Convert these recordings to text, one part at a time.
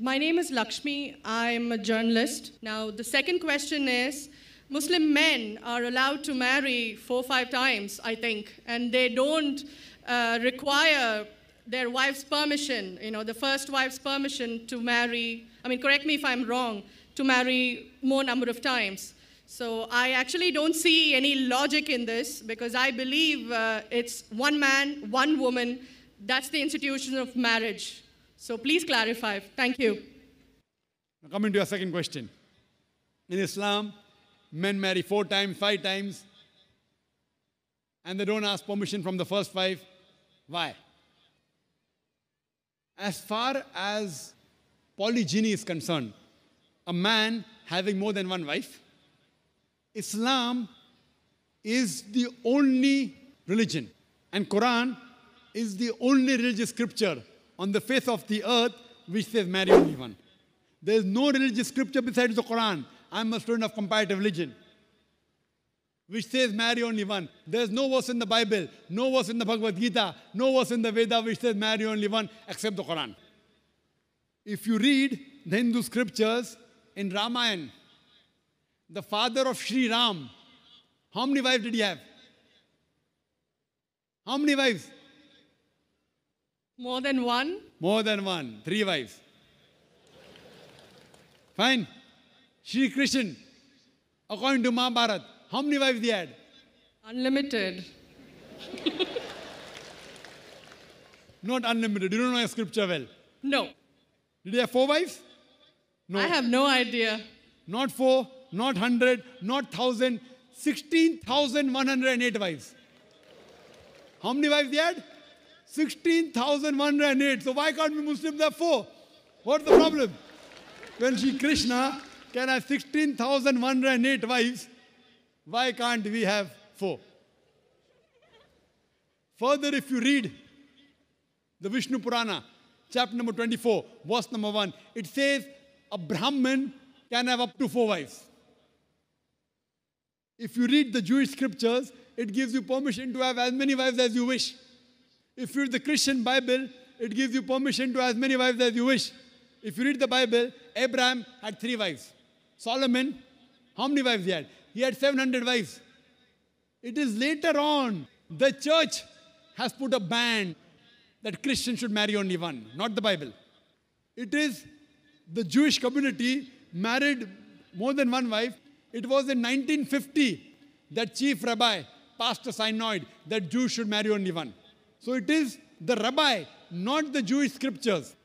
My name is Lakshmi. I'm a journalist. Now, the second question is Muslim men are allowed to marry four or five times, I think, and they don't uh, require their wife's permission, you know, the first wife's permission to marry. I mean, correct me if I'm wrong, to marry more number of times. So I actually don't see any logic in this because I believe uh, it's one man, one woman. That's the institution of marriage. So please clarify. Thank you. Now coming to your second question. In Islam, men marry four times, five times, and they don't ask permission from the first five. Why? As far as polygyny is concerned, a man having more than one wife, Islam is the only religion, and Quran is the only religious scripture on the face of the earth which says marry only one. There is no religious scripture besides the Quran. I'm a student of comparative religion, which says marry only one. There's no verse in the Bible, no verse in the Bhagavad Gita, no verse in the Veda which says marry only one except the Quran. If you read the Hindu scriptures in Ramayana, the father of Sri Ram, how many wives did he have? How many wives? More than one? More than one. Three wives. Fine. Shri Krishna, according to Mahabharat, how many wives he had? Unlimited. Not unlimited. You don't know your scripture well. No. Did he have four wives? No. I have no idea. Not four, not hundred, not thousand, 16,108 wives. How many wives he had? 16,108. So why can't we Muslims have four? What's the problem? When Sri Krishna can have 16,108 wives, why can't we have four? Further, if you read the Vishnu Purana, chapter number 24, verse number 1, it says a Brahmin can have up to four wives. If you read the Jewish scriptures, it gives you permission to have as many wives as you wish. If you read the Christian Bible, it gives you permission to have as many wives as you wish. If you read the Bible, Abraham had three wives. Solomon, how many wives he had? He had 700 wives. It is later on the church has put a ban that Christians should marry only one, not the Bible. It is the Jewish community married more than one wife. It was in 1950 that chief rabbi passed a synod that Jews should marry only one. So it is the rabbi, not the Jewish scriptures.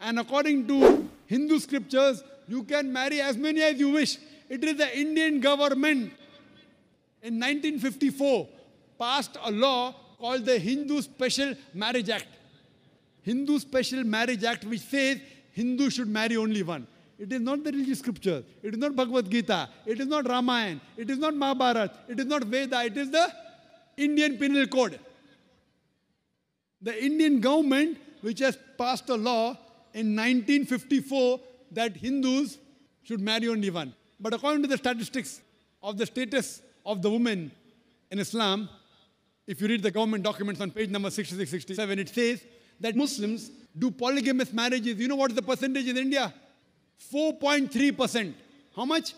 And according to Hindu scriptures, you can marry as many as you wish. It is the Indian government in 1954 passed a law called the Hindu Special Marriage Act. Hindu Special Marriage Act, which says Hindu should marry only one. It is not the religious scripture. It is not Bhagavad Gita. It is not Ramayana. It is not Mahabharata. It is not Veda. It is the Indian Penal Code. The Indian government, which has passed a law in 1954 that Hindus should marry only one. But according to the statistics of the status of the woman in Islam, if you read the government documents on page number 66, 67, it says that Muslims do polygamous marriages. You know what is the percentage in India? 4.3%. How much?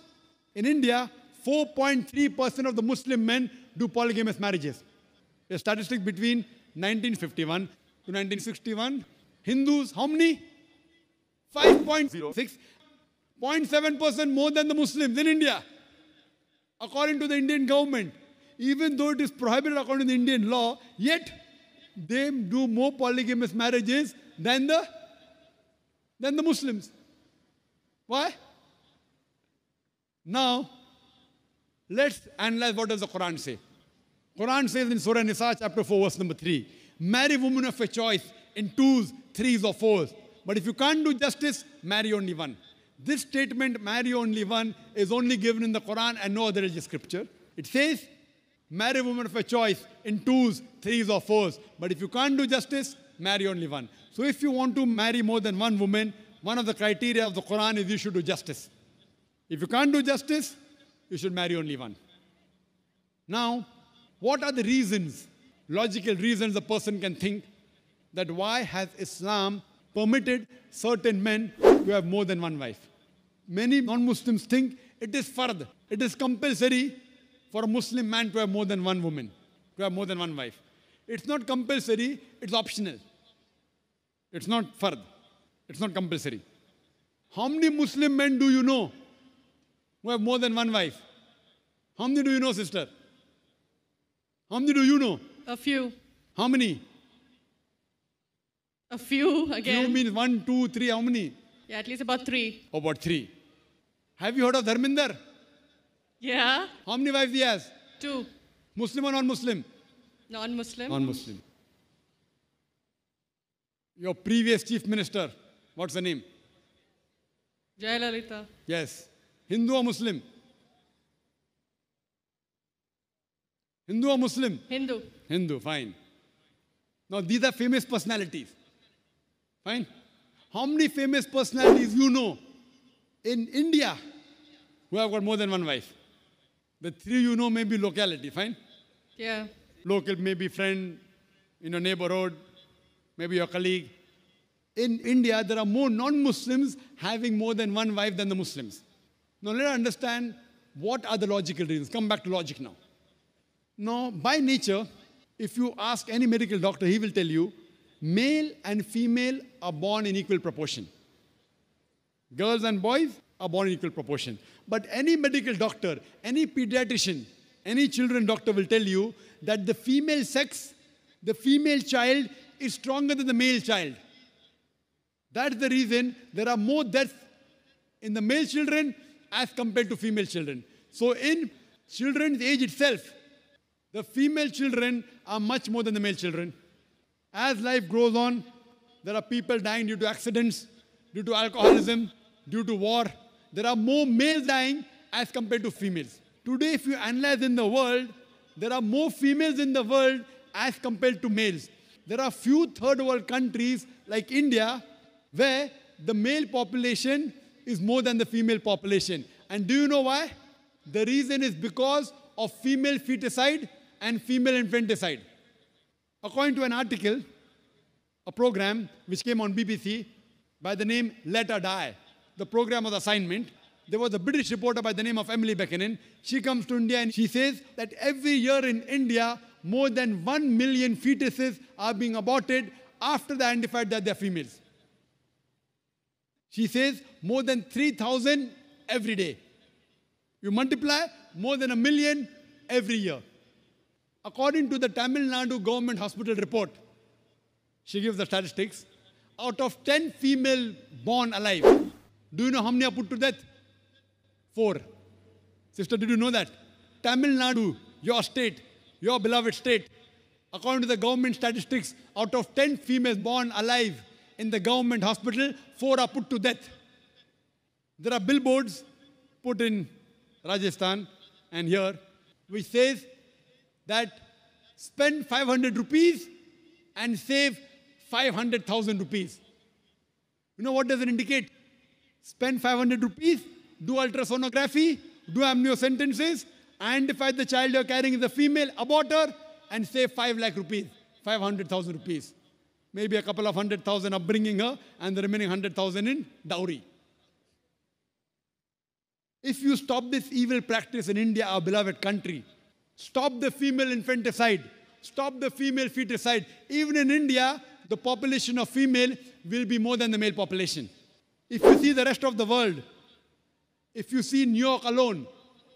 In India, 4.3% of the Muslim men do polygamous marriages. A statistic between 1951 to 1961. Hindus, how many? 5.06. 0.7% more than the Muslims in India. According to the Indian government, even though it is prohibited according to the Indian law, yet they do more polygamous marriages than the, than the Muslims. Why? Now, let's analyze what does the Quran say. Quran says in Surah Nisa chapter 4 verse number 3, marry women of your choice in twos, threes or fours. But if you can't do justice, marry only one. This statement, marry only one, is only given in the Quran and no other religious scripture. It says, marry women of your choice in twos, threes or fours. But if you can't do justice, marry only one. So if you want to marry more than one woman, one of the criteria of the Quran is you should do justice. If you can't do justice, you should marry only one. Now, what are the reasons, logical reasons a person can think that why has Islam permitted certain men to have more than one wife. Many non Muslims think it is fard, it is compulsory for a Muslim man to have more than one woman, to have more than one wife. It's not compulsory, it's optional. It's not fard, it's not compulsory. How many Muslim men do you know who have more than one wife? How many do you know, sister? How many do you know? A few. How many? A few Few again. means one, two, three. How many? Yeah, at least about three. About three. Have you heard of Dharminder? Yeah. How many wives he has? Two. Muslim or non-Muslim? Non-Muslim. Non-Muslim. Your previous chief minister, what's the name? Jayalalitha. Yes. Hindu or Muslim? Hindu or Muslim? Hindu. Hindu, fine. Now these are famous personalities. Fine. How many famous personalities you know in India who have got more than one wife? The three you know may be locality, fine? Yeah. Local, maybe friend in your neighborhood, maybe your colleague. In India, there are more non-Muslims having more than one wife than the Muslims. Now let us understand what are the logical reasons. Come back to logic now. Now, by nature, if you ask any medical doctor, he will tell you male and female are born in equal proportion. Girls and boys are born in equal proportion. But any medical doctor, any pediatrician, any children doctor will tell you that the female sex, the female child is stronger than the male child. That's the reason there are more deaths in the male children as compared to female children. So in children's age itself, the female children are much more than the male children. As life grows on, there are people dying due to accidents, due to alcoholism, due to war. There are more males dying as compared to females. Today, if you analyze in the world, there are more females in the world as compared to males. There are few third world countries like India where the male population is more than the female population. And do you know why? The reason is because of female feticide and female infanticide. According to an article, a program which came on BBC by the name Let Her Die, the program was assignment. There was a British reporter by the name of Emily Buchanan. She comes to India and she says that every year in India, more than 1 million fetuses are being aborted after they identified that they're females. She says more than 3,000 every day. You multiply more than a million every year. According to the Tamil Nadu government hospital report, she gives the statistics. Out of 10 female born alive, do you know how many are put to death? Four. Sister, did you know that? Tamil Nadu, your state, your beloved state, according to the government statistics, out of 10 females born alive in the government hospital, four are put to death. There are billboards put in Rajasthan and here which says that spend 500 rupees and save 500,000 rupees. You know what does it indicate? Spend 500 rupees, do ultrasonography, do amniocentesis, identify the child you're carrying is a female, abort her, and save 5 lakh rupees, 500,000 rupees. Maybe a couple of hundred thousand upbringing her, and the remaining 100,000 in dowry. If you stop this evil practice in India, our beloved country, stop the female infanticide, stop the female feticide. Even in India, the population of female will be more than the male population. If you see the rest of the world, if you see New York alone,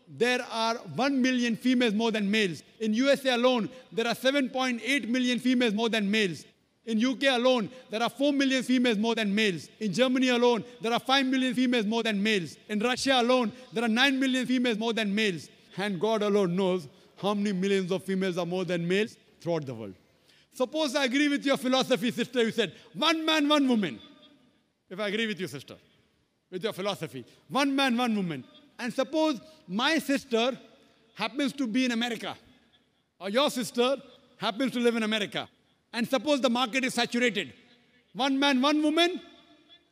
there are 1 million females more than males. In USA alone, there are 7.8 million females more than males. In UK alone, there are 4 million females more than males. In Germany alone, there are 5 million females more than males. In Russia alone, there are 9 million females more than males. And God alone knows how many millions of females are more than males throughout the world. Suppose I agree with your philosophy, sister. You said, one man, one woman. If I agree with you, sister, with your philosophy, one man, one woman. And suppose my sister happens to be in America, or your sister happens to live in America. And suppose the market is saturated. One man, one woman,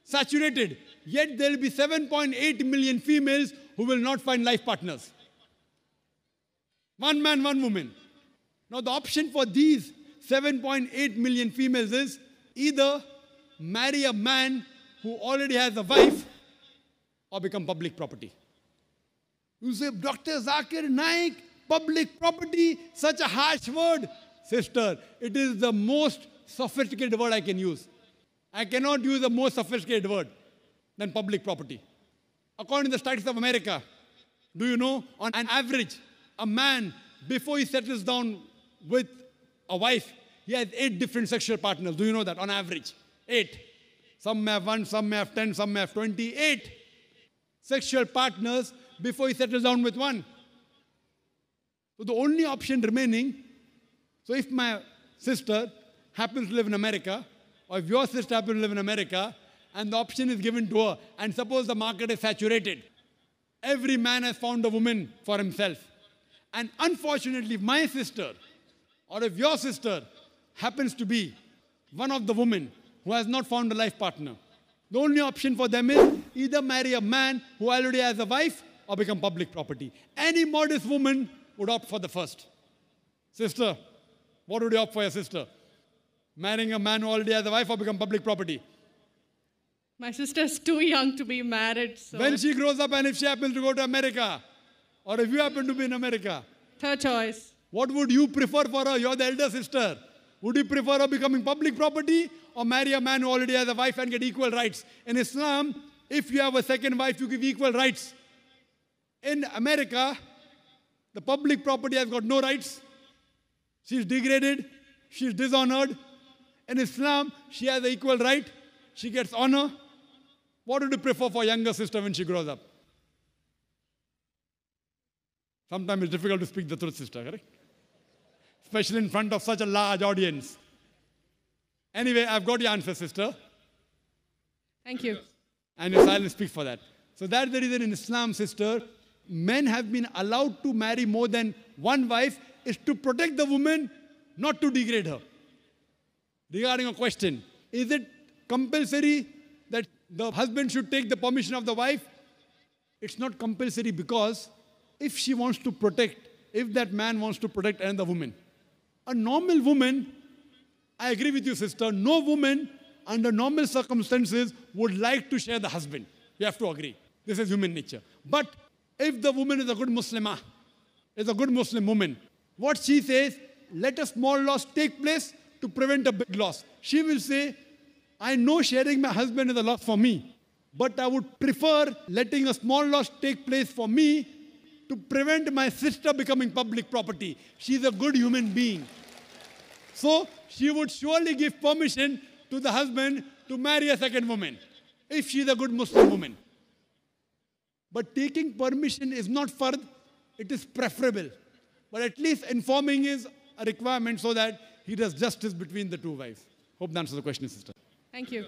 saturated. Yet there will be 7.8 million females who will not find life partners. One man, one woman. Now, the option for these 7.8 million females is either marry a man who already has a wife or become public property. You say, Dr. Zakir Naik, public property, such a harsh word. Sister, it is the most sophisticated word I can use. I cannot use a more sophisticated word than public property. According to the studies of America, do you know, on an average, a man, before he settles down with a wife, he has eight different sexual partners. Do you know that? On average, eight. Some may have one, some may have ten, some may have 28 sexual partners before he settles down with one. So the only option remaining, so if my sister happens to live in America, or if your sister happens to live in America, and the option is given to her, and suppose the market is saturated, every man has found a woman for himself. And unfortunately, if my sister, or if your sister happens to be one of the women who has not found a life partner, the only option for them is either marry a man who already has a wife or become public property. Any modest woman would opt for the first. Sister, what would you opt for your sister? Marrying a man who already has a wife or become public property? My sister's too young to be married, so When she grows up and if she happens to go to America, or if you happen to be in America, third choice. what would you prefer for her? You're the elder sister. Would you prefer her becoming public property or marry a man who already has a wife and get equal rights? In Islam, if you have a second wife, you give equal rights. In America, the public property has got no rights. She's degraded, she's dishonored. In Islam, she has the equal right, she gets honor. What would you prefer for younger sister when she grows up? Sometimes it's difficult to speak the truth, sister, correct? Especially in front of such a large audience. Anyway, I've got your answer, sister. Thank you. And your silence speaks for that. So that's the reason in Islam, sister, men have been allowed to marry more than one wife is to protect the woman, not to degrade her. Regarding a question, is it compulsory that the husband should take the permission of the wife? It's not compulsory because if she wants to protect, if that man wants to protect another woman, a normal woman, I agree with you, sister, no woman under normal circumstances would like to share the husband. You have to agree. This is human nature. But if the woman is a good Muslimah, is a good Muslim woman, what she says, let a small loss take place to prevent a big loss. She will say, I know sharing my husband is a loss for me, but I would prefer letting a small loss take place for me to prevent my sister becoming public property. She's a good human being. So she would surely give permission to the husband to marry a second woman if she's a good Muslim woman. But taking permission is not fard, it is preferable. But at least informing is a requirement so that he does justice between the two wives. Hope that answers the question, sister. Thank you.